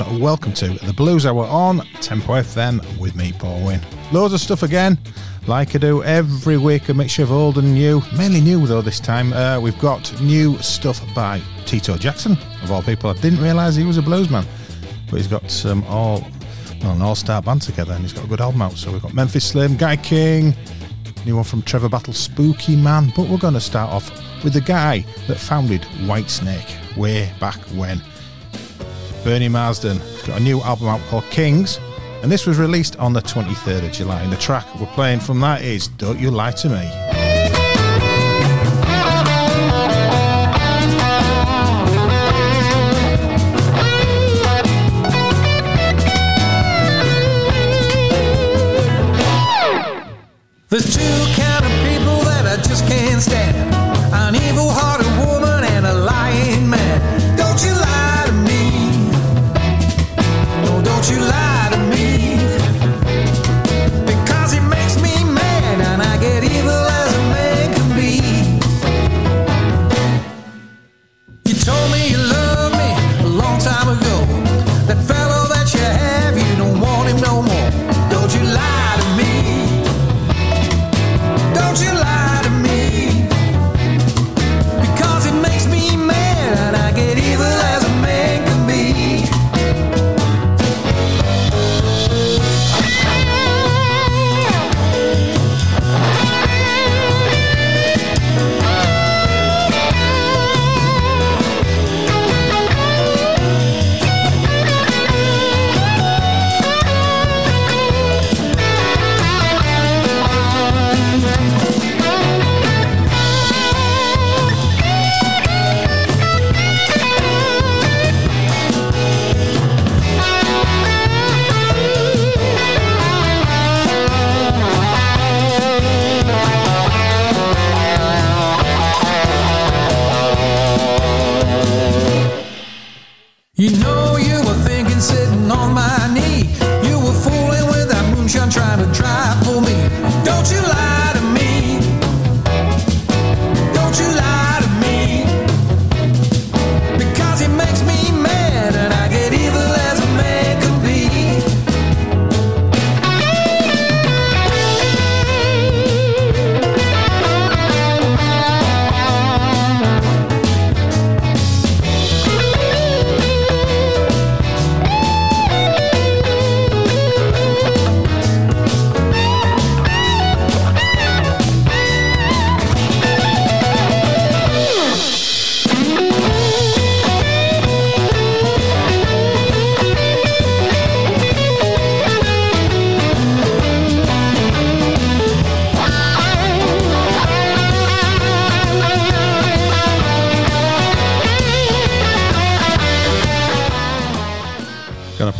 and welcome to the Blues Hour on Tempo FM with me, Paul Wynn. Loads of stuff again, like I do every week, a mixture of old and new. Mainly new though this time. Uh, we've got new stuff by Tito Jackson, of all people. I didn't realise he was a bluesman, but he's got some all well, an all-star band together, and he's got a good album out. So we've got Memphis Slim, Guy King, new one from Trevor Battle, Spooky Man. But we're going to start off with the guy that founded Whitesnake way back when. Bernie Marsden. He's got a new album out called Kings, and this was released on the 23rd of July. And the track we're playing from that is Don't You Lie to Me.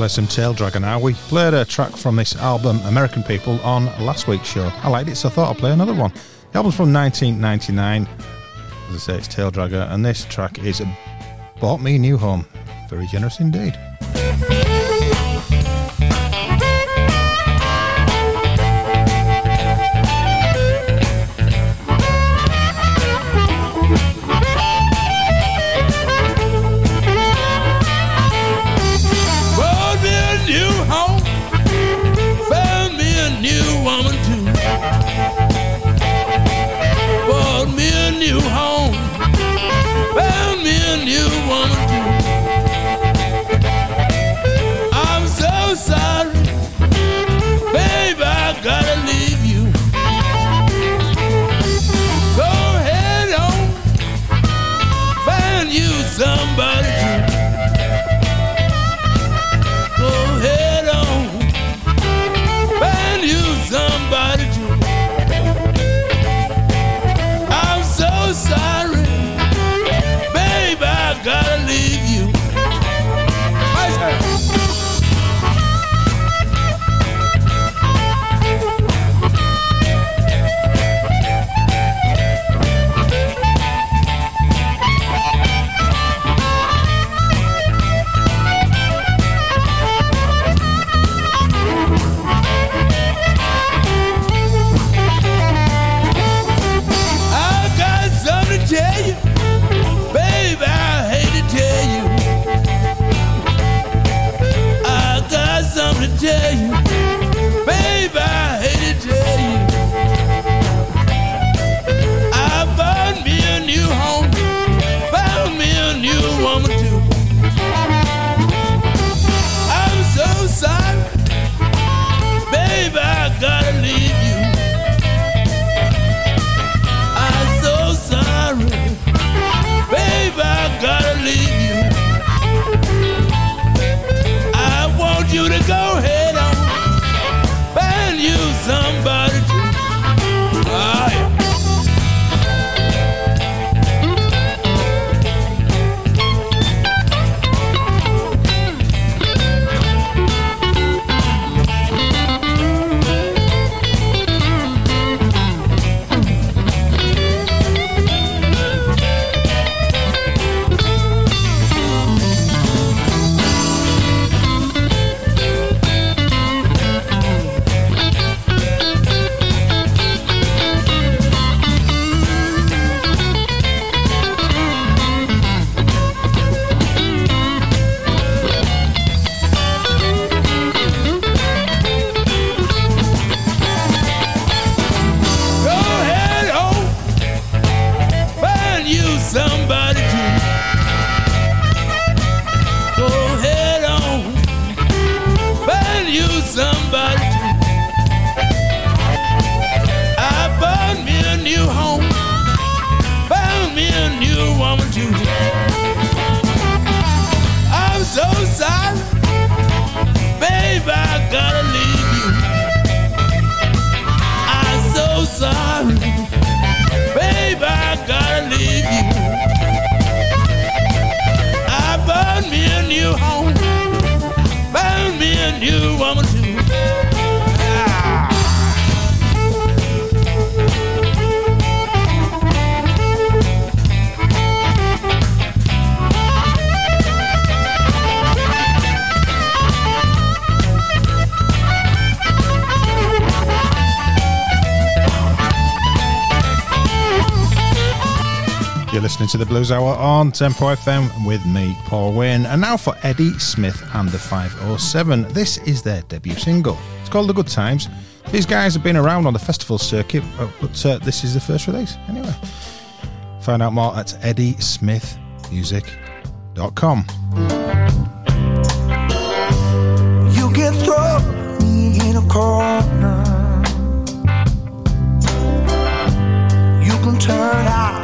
Some Tail Dragger now. We played a track from this album, American People, on last week's show. I liked it, so I thought I'd play another one. The album's from 1999. As I say, it's Tail Dragger, and this track is Bought Me a New Home. Very generous indeed. Listening to the Blues Hour on Tempo FM with me, Paul Wayne. And now for Eddie Smith and the 507. This is their debut single. It's called The Good Times. These guys have been around on the festival circuit, uh, but uh, this is the first release. Anyway, find out more at eddiesmithmusic.com. You can throw me in a corner. You can turn out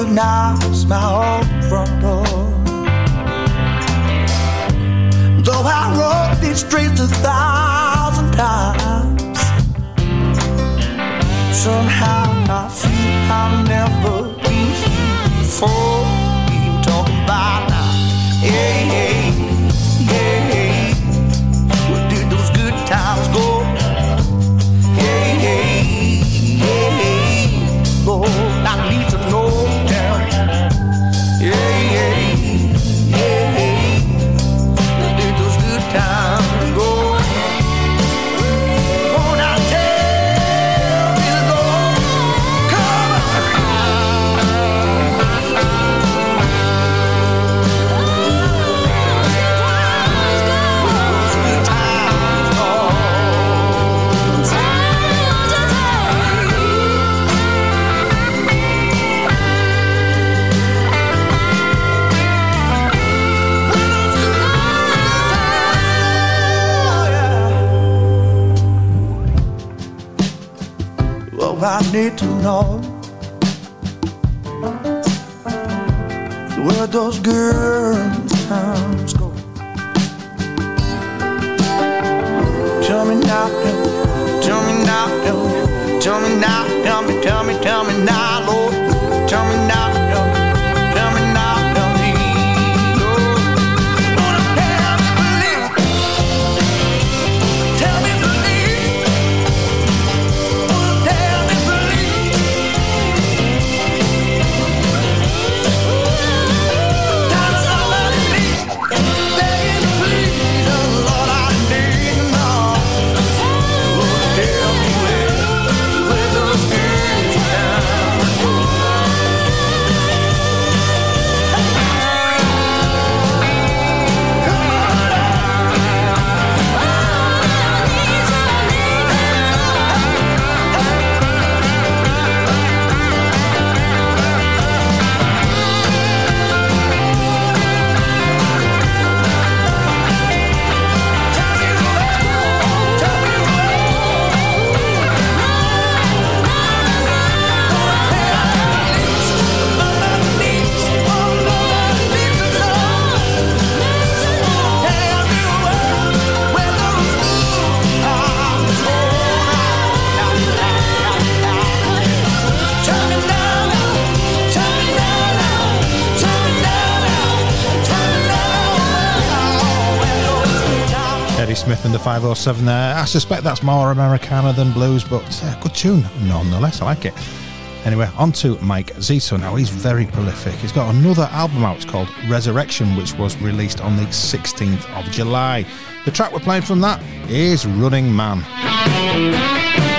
recognize my own front door. Though I wrote these streets a thousand need to know where those good times go. Tell me now, tell me now, tell me, now, 24-7 there. I suspect that's more Americana than blues, but uh, good tune nonetheless. I like it. Anyway, on to Mike Zito now. He's very prolific. He's got another album out. It's called Resurrection, which was released on the 16th of July. The track we're playing from that is Running Man.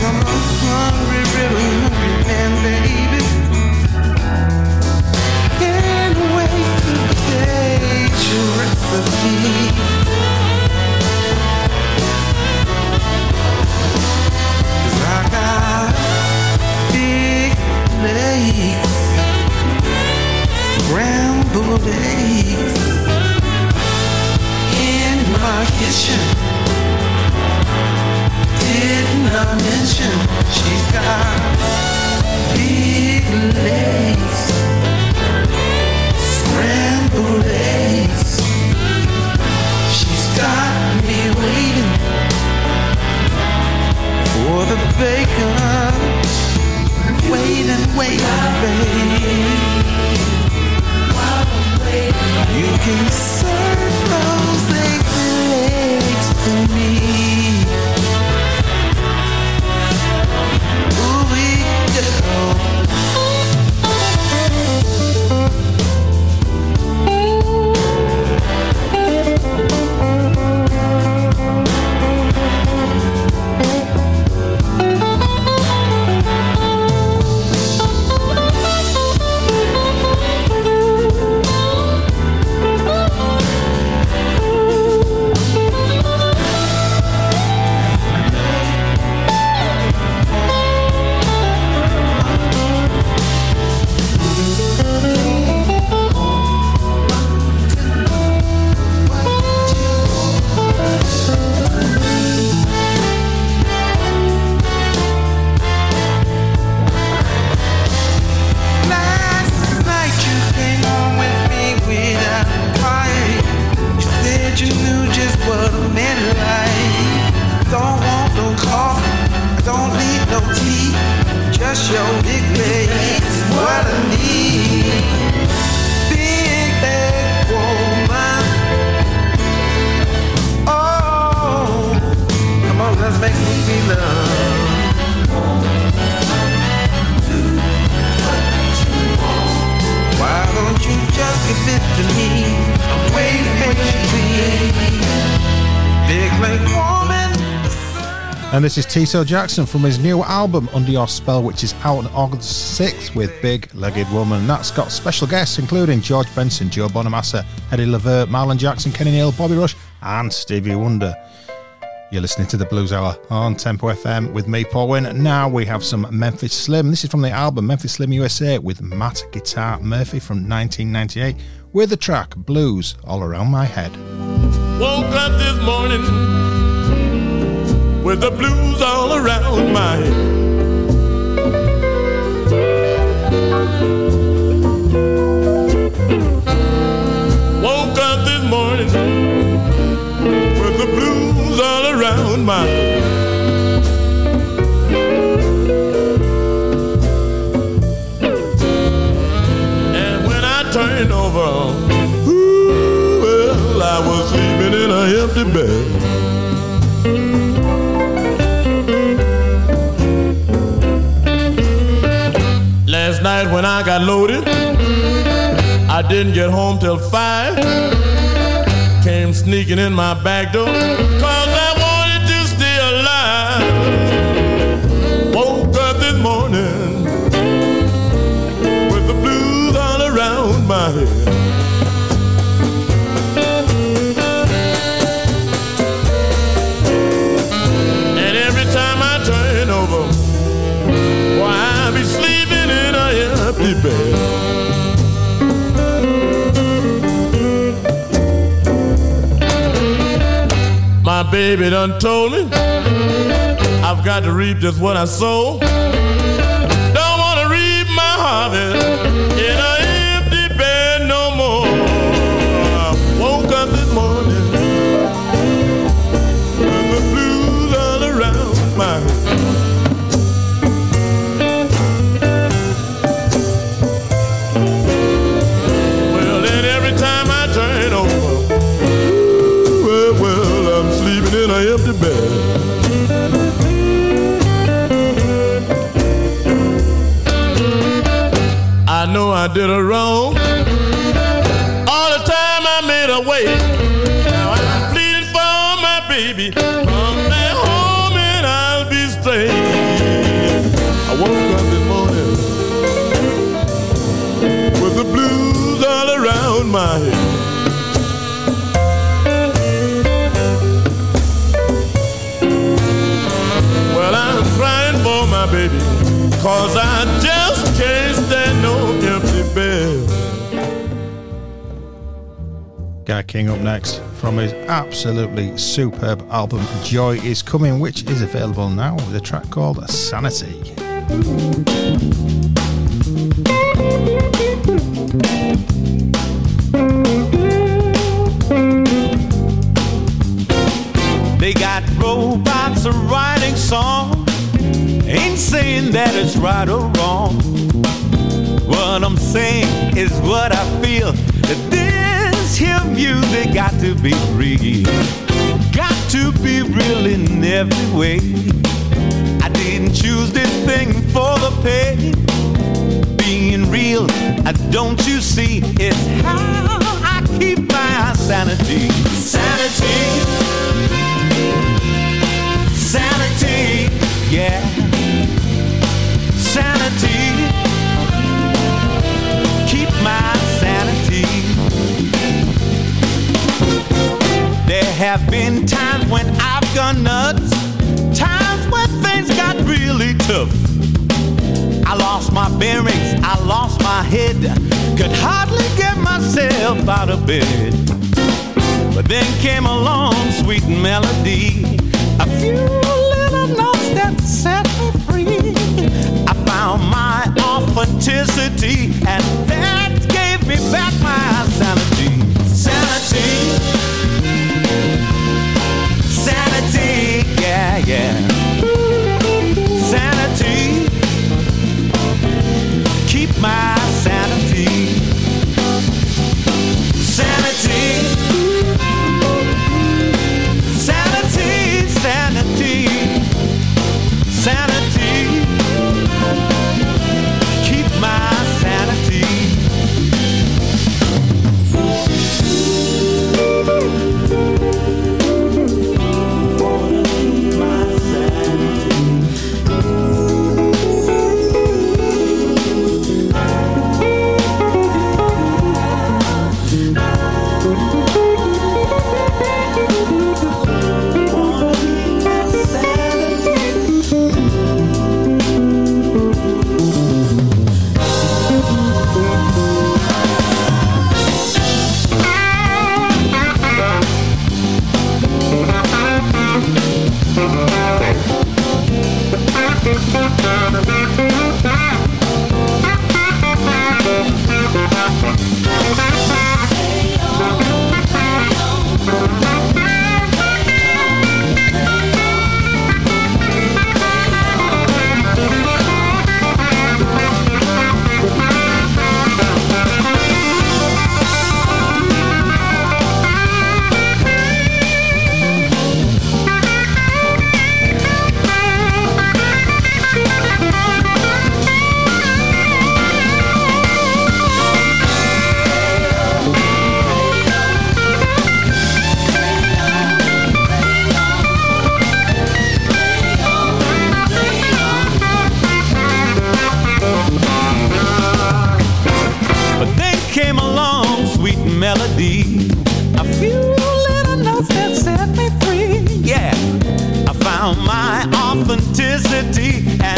Hungry, really hungry man, baby. Can't wait to taste your recipe. And this is Tito Jackson from his new album Under Your Spell, which is out on August 6th with Big Legged Woman. That's got special guests including George Benson, Joe Bonamassa, Eddie Levert, Marlon Jackson, Kenny Neal, Bobby Rush, and Stevie Wonder. You're listening to the Blues Hour on Tempo FM with me, Paul Wynn. Now we have some Memphis Slim. This is from the album Memphis Slim USA with Matt Guitar Murphy from 1998 with the track Blues All Around My Head. Woke up this morning with the blues all around my head. Woke up this morning with the blues all around my head. And when I turned over, ooh, well, I was sleeping in an empty bed. night when I got loaded. I didn't get home till five. Came sneaking in my back door. Cause I wanted to stay alive. Woke up this morning with the blues all around my head. Baby done told me I've got to reap just what I sow. Don't want to reap my harvest I did her wrong. All the time I made her wait. Now I'm pleading for my baby. Come back home and I'll be straight. I woke up this morning with the blues all around my head. Well, I'm crying for my baby, cause I Guy King up next from his absolutely superb album Joy is Coming, which is available now with a track called Sanity. They got robots writing songs. Ain't saying that it's right or wrong. What I'm saying is what I feel. This here music got to be real. Got to be real in every way. I didn't choose this thing for the pay. Being real, uh, don't you see? It's how I keep my sanity. Sanity. Sanity, yeah. Been times when I've gone nuts, times when things got really tough. I lost my bearings, I lost my head, could hardly get myself out of bed. But then came along sweet melody, a few little notes that set me free. I found my authenticity, and that gave me back my sanity. Sanity, sanity, my authenticity, and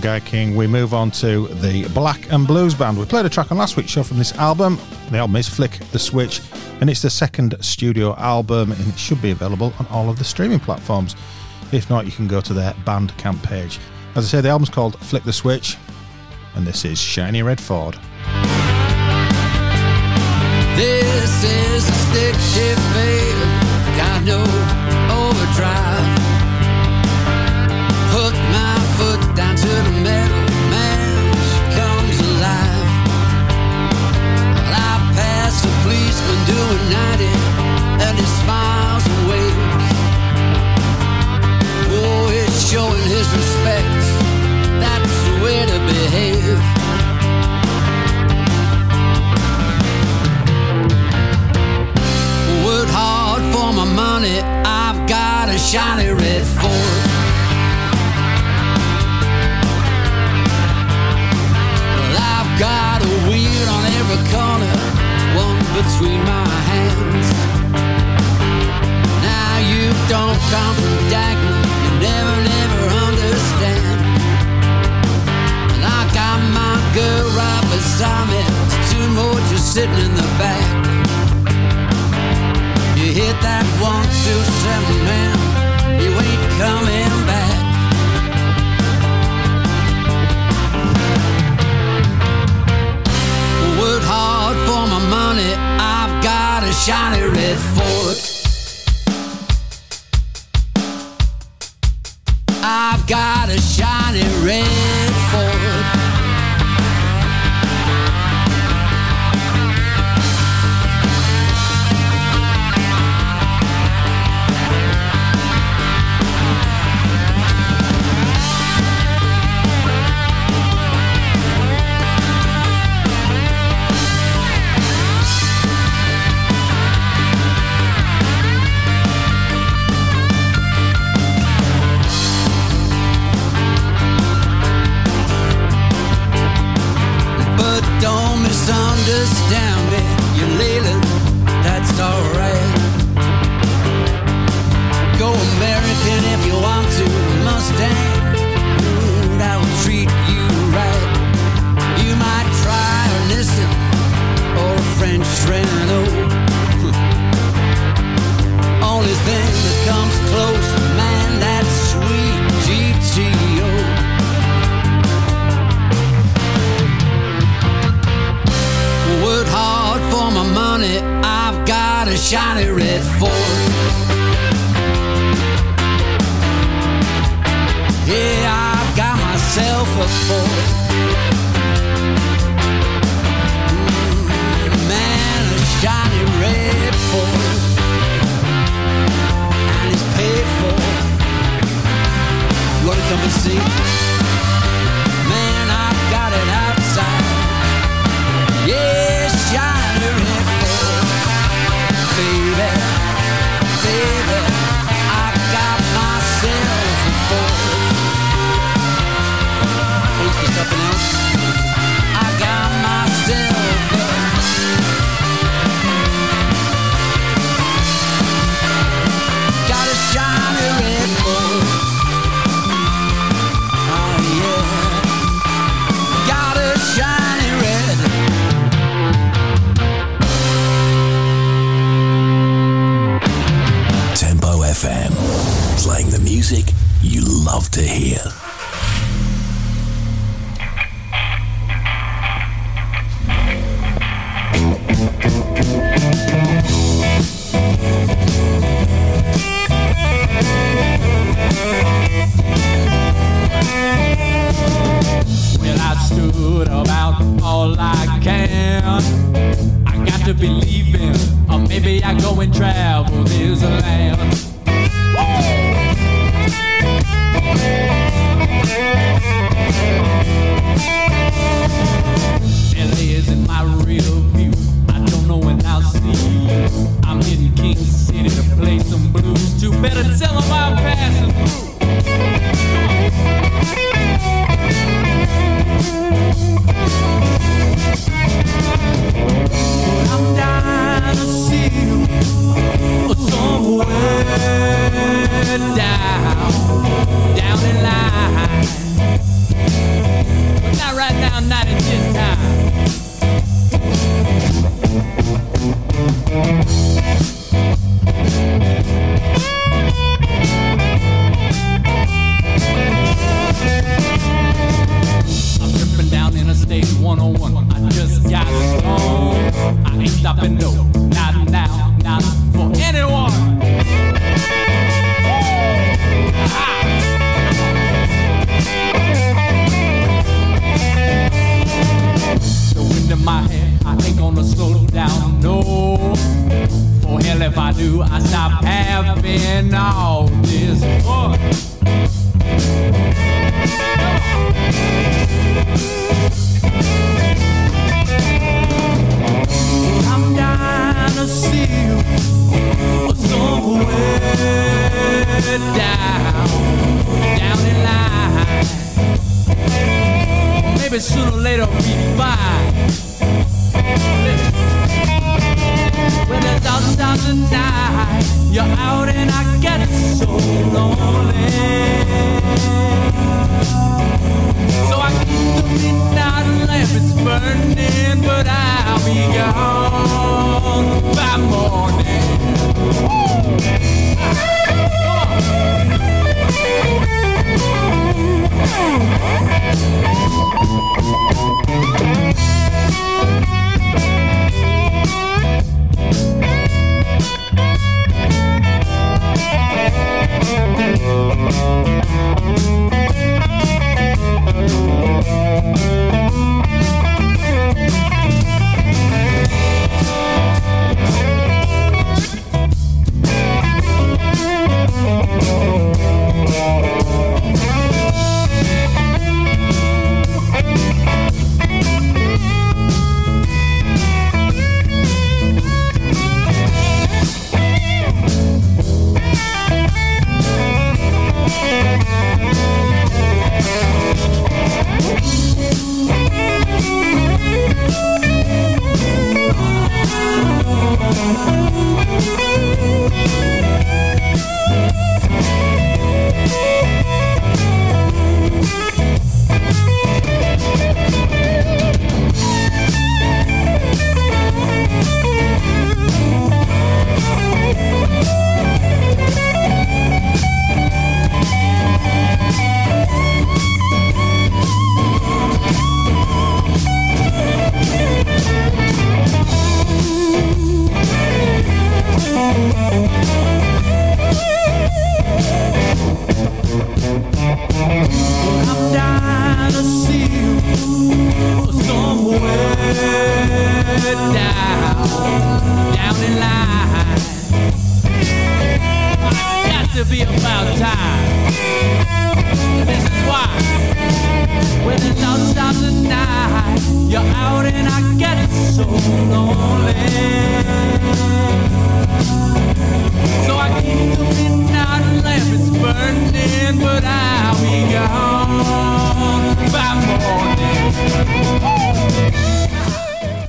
Guy King, we move on to the Black and Blues Band. We played a track on last week's show from this album. The album is Flick the Switch, and it's the second studio album, and it should be available on all of the streaming platforms. If not, you can go to their Bandcamp page. As I say, the album's called Flick the Switch, and this is Shiny Red Ford. This is a stick shift. Got no overdrive. Money. I've got a shiny red Ford. Well, I've got a wheel on every corner, one between my hands. Now you don't come from Dagenham, man. You ain't coming back. Worked hard for my money. I've got a shiny red Ford. I've got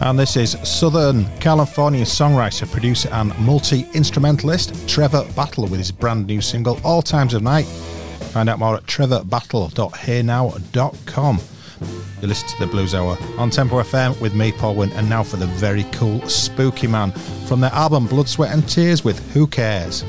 And this is Southern California songwriter, producer, and multi instrumentalist Trevor Battle with his brand new single, All Times of Night. Find out more at trevorbattle.heynow.com. You listen to the Blues Hour on Tempo FM with me, Paul Wynn, and now for the very cool Spooky Man from their album Blood, Sweat and Tears with Who Cares.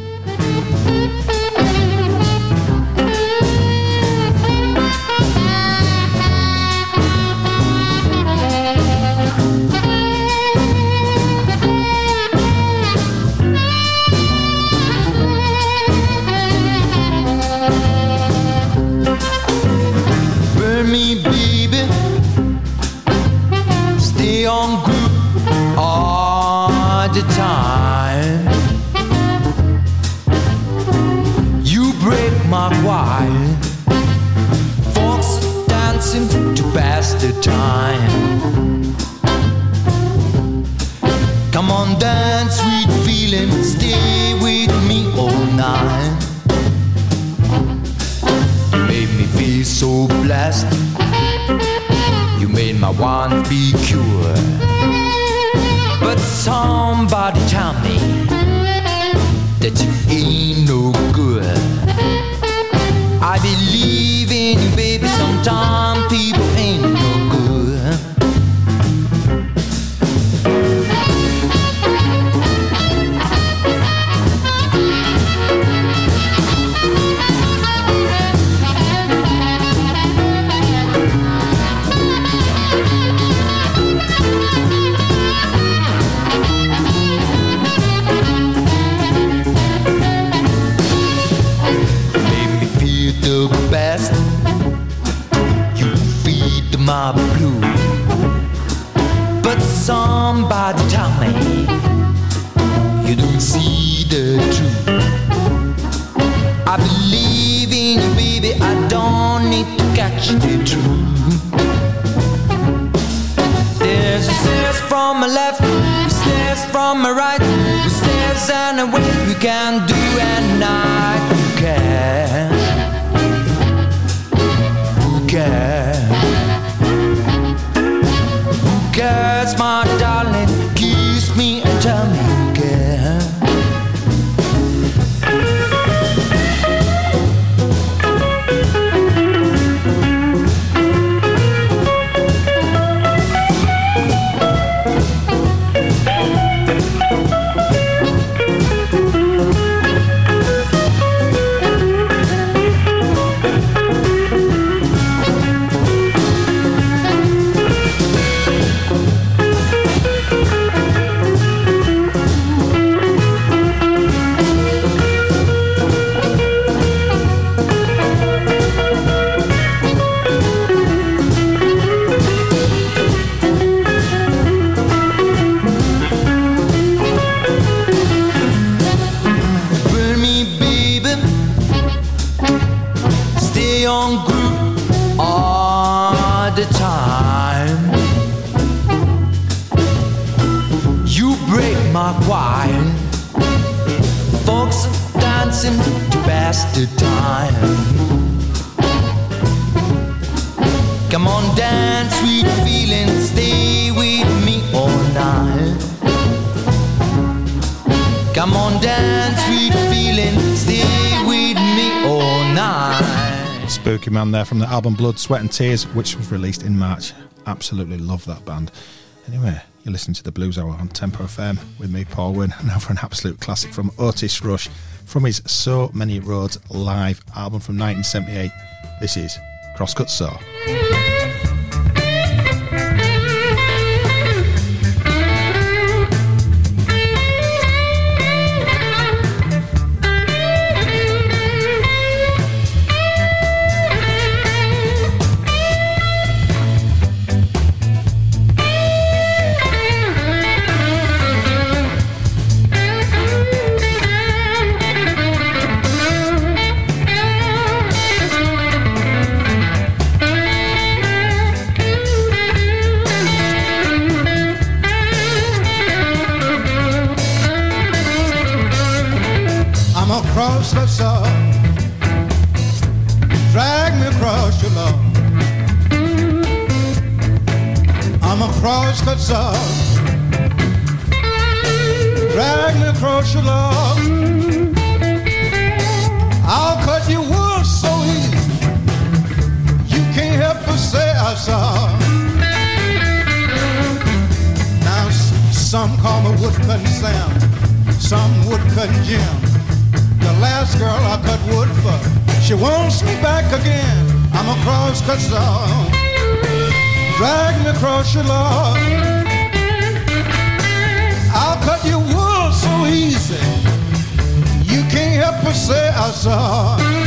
On groove all the time. You break my quiet. Folks are dancing to pass the time. Come on, dance, sweet feeling. Stay with me all night. Come on, dance, sweet feeling. Stay Spooky Man there from the album Blood, Sweat and Tears, which was released in March. Absolutely love that band. Anyway, you're listening to the Blues Hour on Tempo FM with me, Paul Wynn. Now for an absolute classic from Otis Rush from his So Many Roads live album from 1978. This is Crosscut Saw. Saw. Drag me across your. I'm saw. Drag me across your. I'll cut so easy. You can't help but say I saw. Now some call me woodcutting Sam, some woodcutting Jim. The last girl I cut wood for, she wants me back again. I'm a cross-cut saw. Drag me across your lawn. I'll cut your wood so easy. You can't help but say I saw.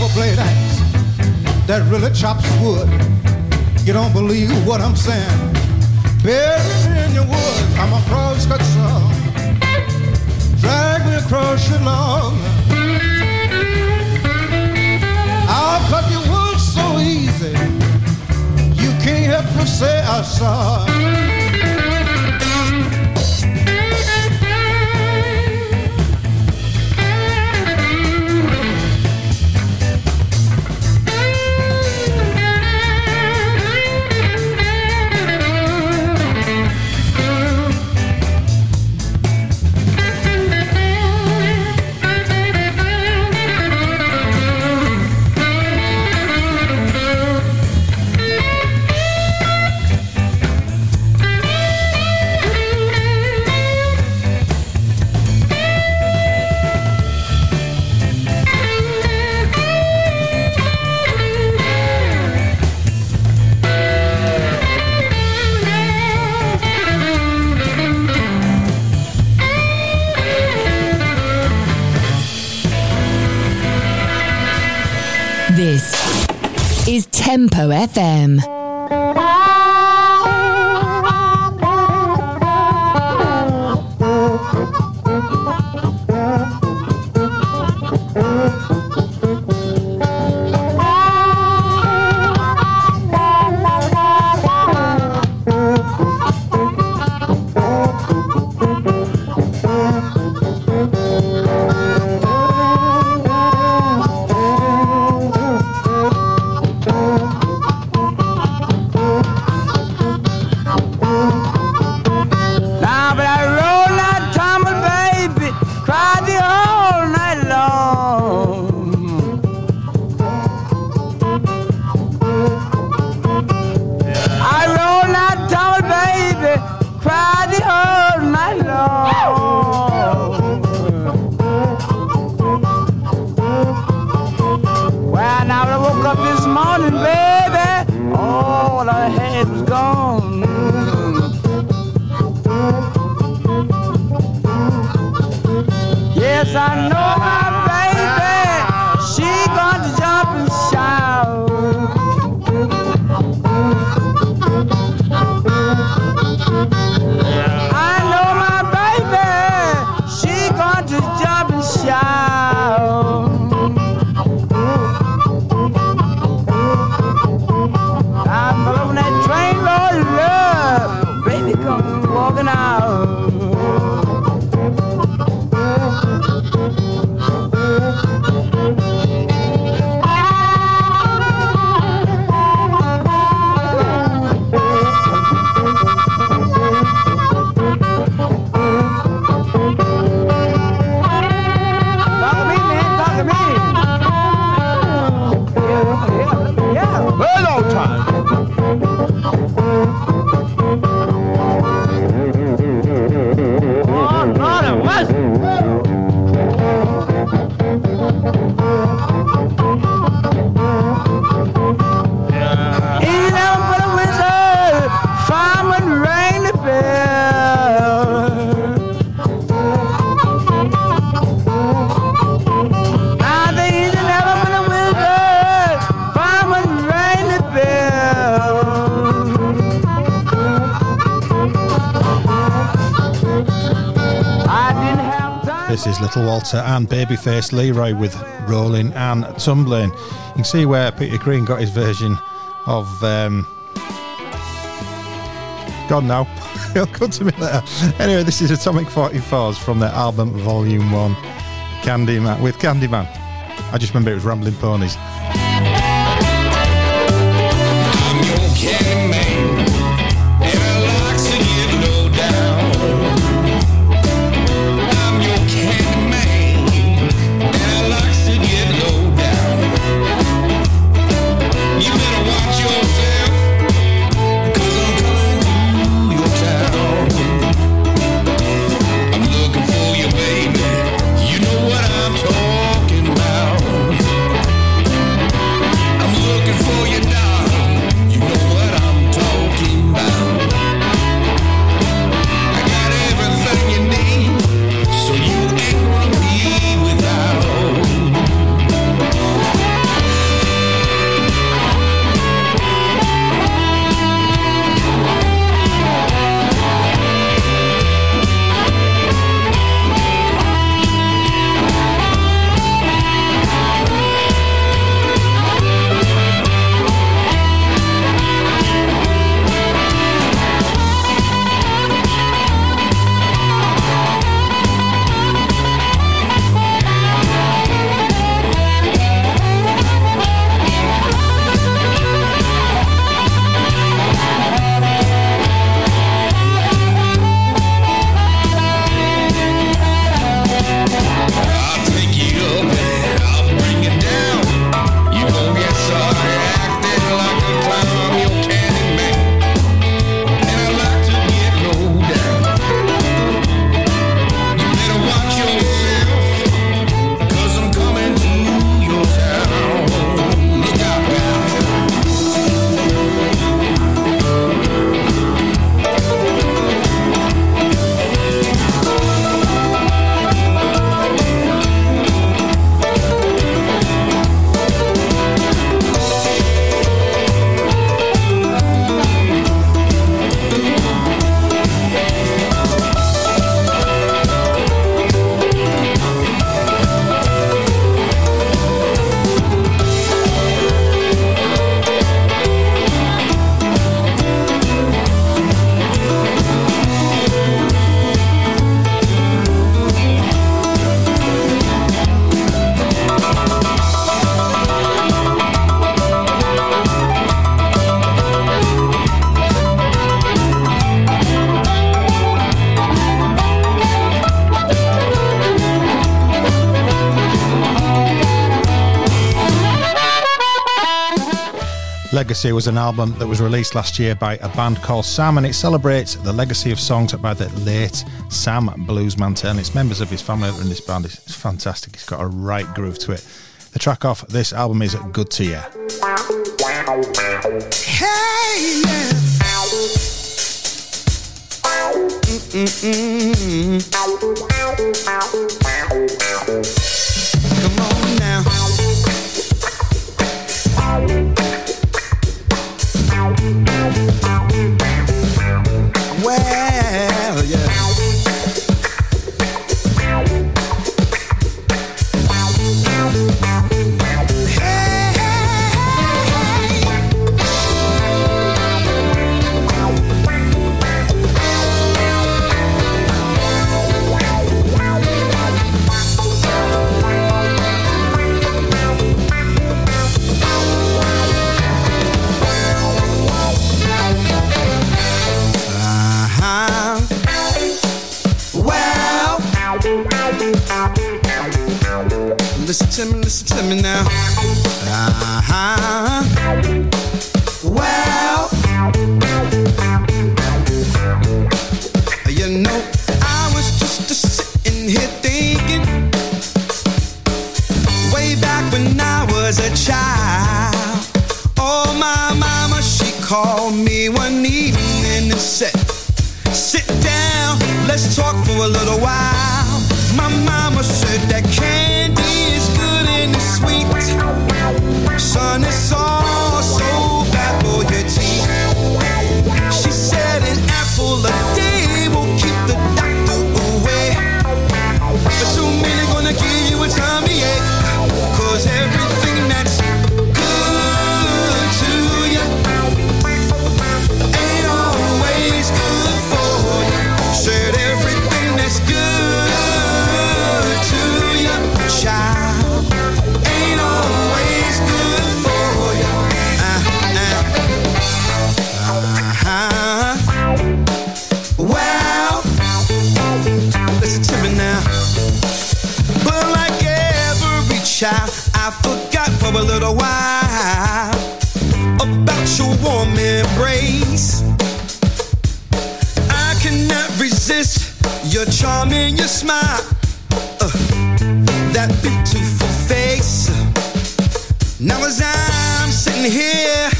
A blade axe that really chops wood. You don't believe what I'm saying? Bury me in your woods. I'm a cross-cut saw. Drag me across your lawn. I'll cut your wood so easy. You can't help but say I saw. morning, baby, all I had was gone. Walter and Babyface Leroy with Rolling and Tumbling. You can see where Peter Green got his version of. Um, gone now. he'll come to me later. Anyway, this is Atomic 44s from their album Volume 1, Candyman, with Candyman. I just remember it was Rambling Ponies. Legacy was an album that was released last year by a band called Sam, and it celebrates the legacy of songs by the late Sam Bluesman. And it's members of his family that are in this band. It's fantastic. It's got a right groove to it. The track off this album is Good to You. Hey, yeah. Forgot for a little while about your warm embrace. I cannot resist your charm and your smile. Uh, that beautiful face. Now as I'm sitting here,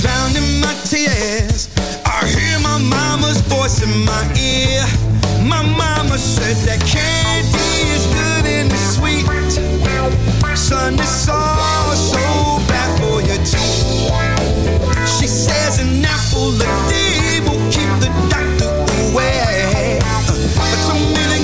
drowning my tears, I hear my mama's voice in my ear. My mama said that candy is good and it's sweet. Son, it's all so bad for. She says an apple a day will keep the doctor away. Uh, But many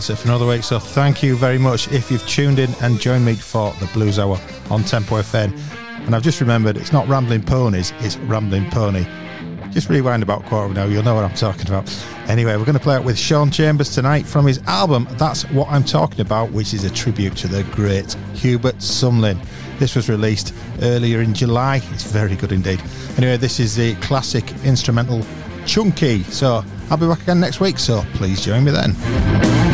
that's it for another week. So thank you very much if you've tuned in and joined me for the Blues Hour on Tempo FM. And I've just remembered it's not Rambling Ponies, it's Rambling Pony. Just rewind about quarter hour, you'll know what I'm talking about. Anyway, we're going to play it with Sean Chambers tonight from his album That's What I'm Talking About, which is a tribute to the great Hubert Sumlin. This was released earlier in July. It's very good indeed. Anyway, this is the classic instrumental Chunky. So I'll be back again next week, so please join me then.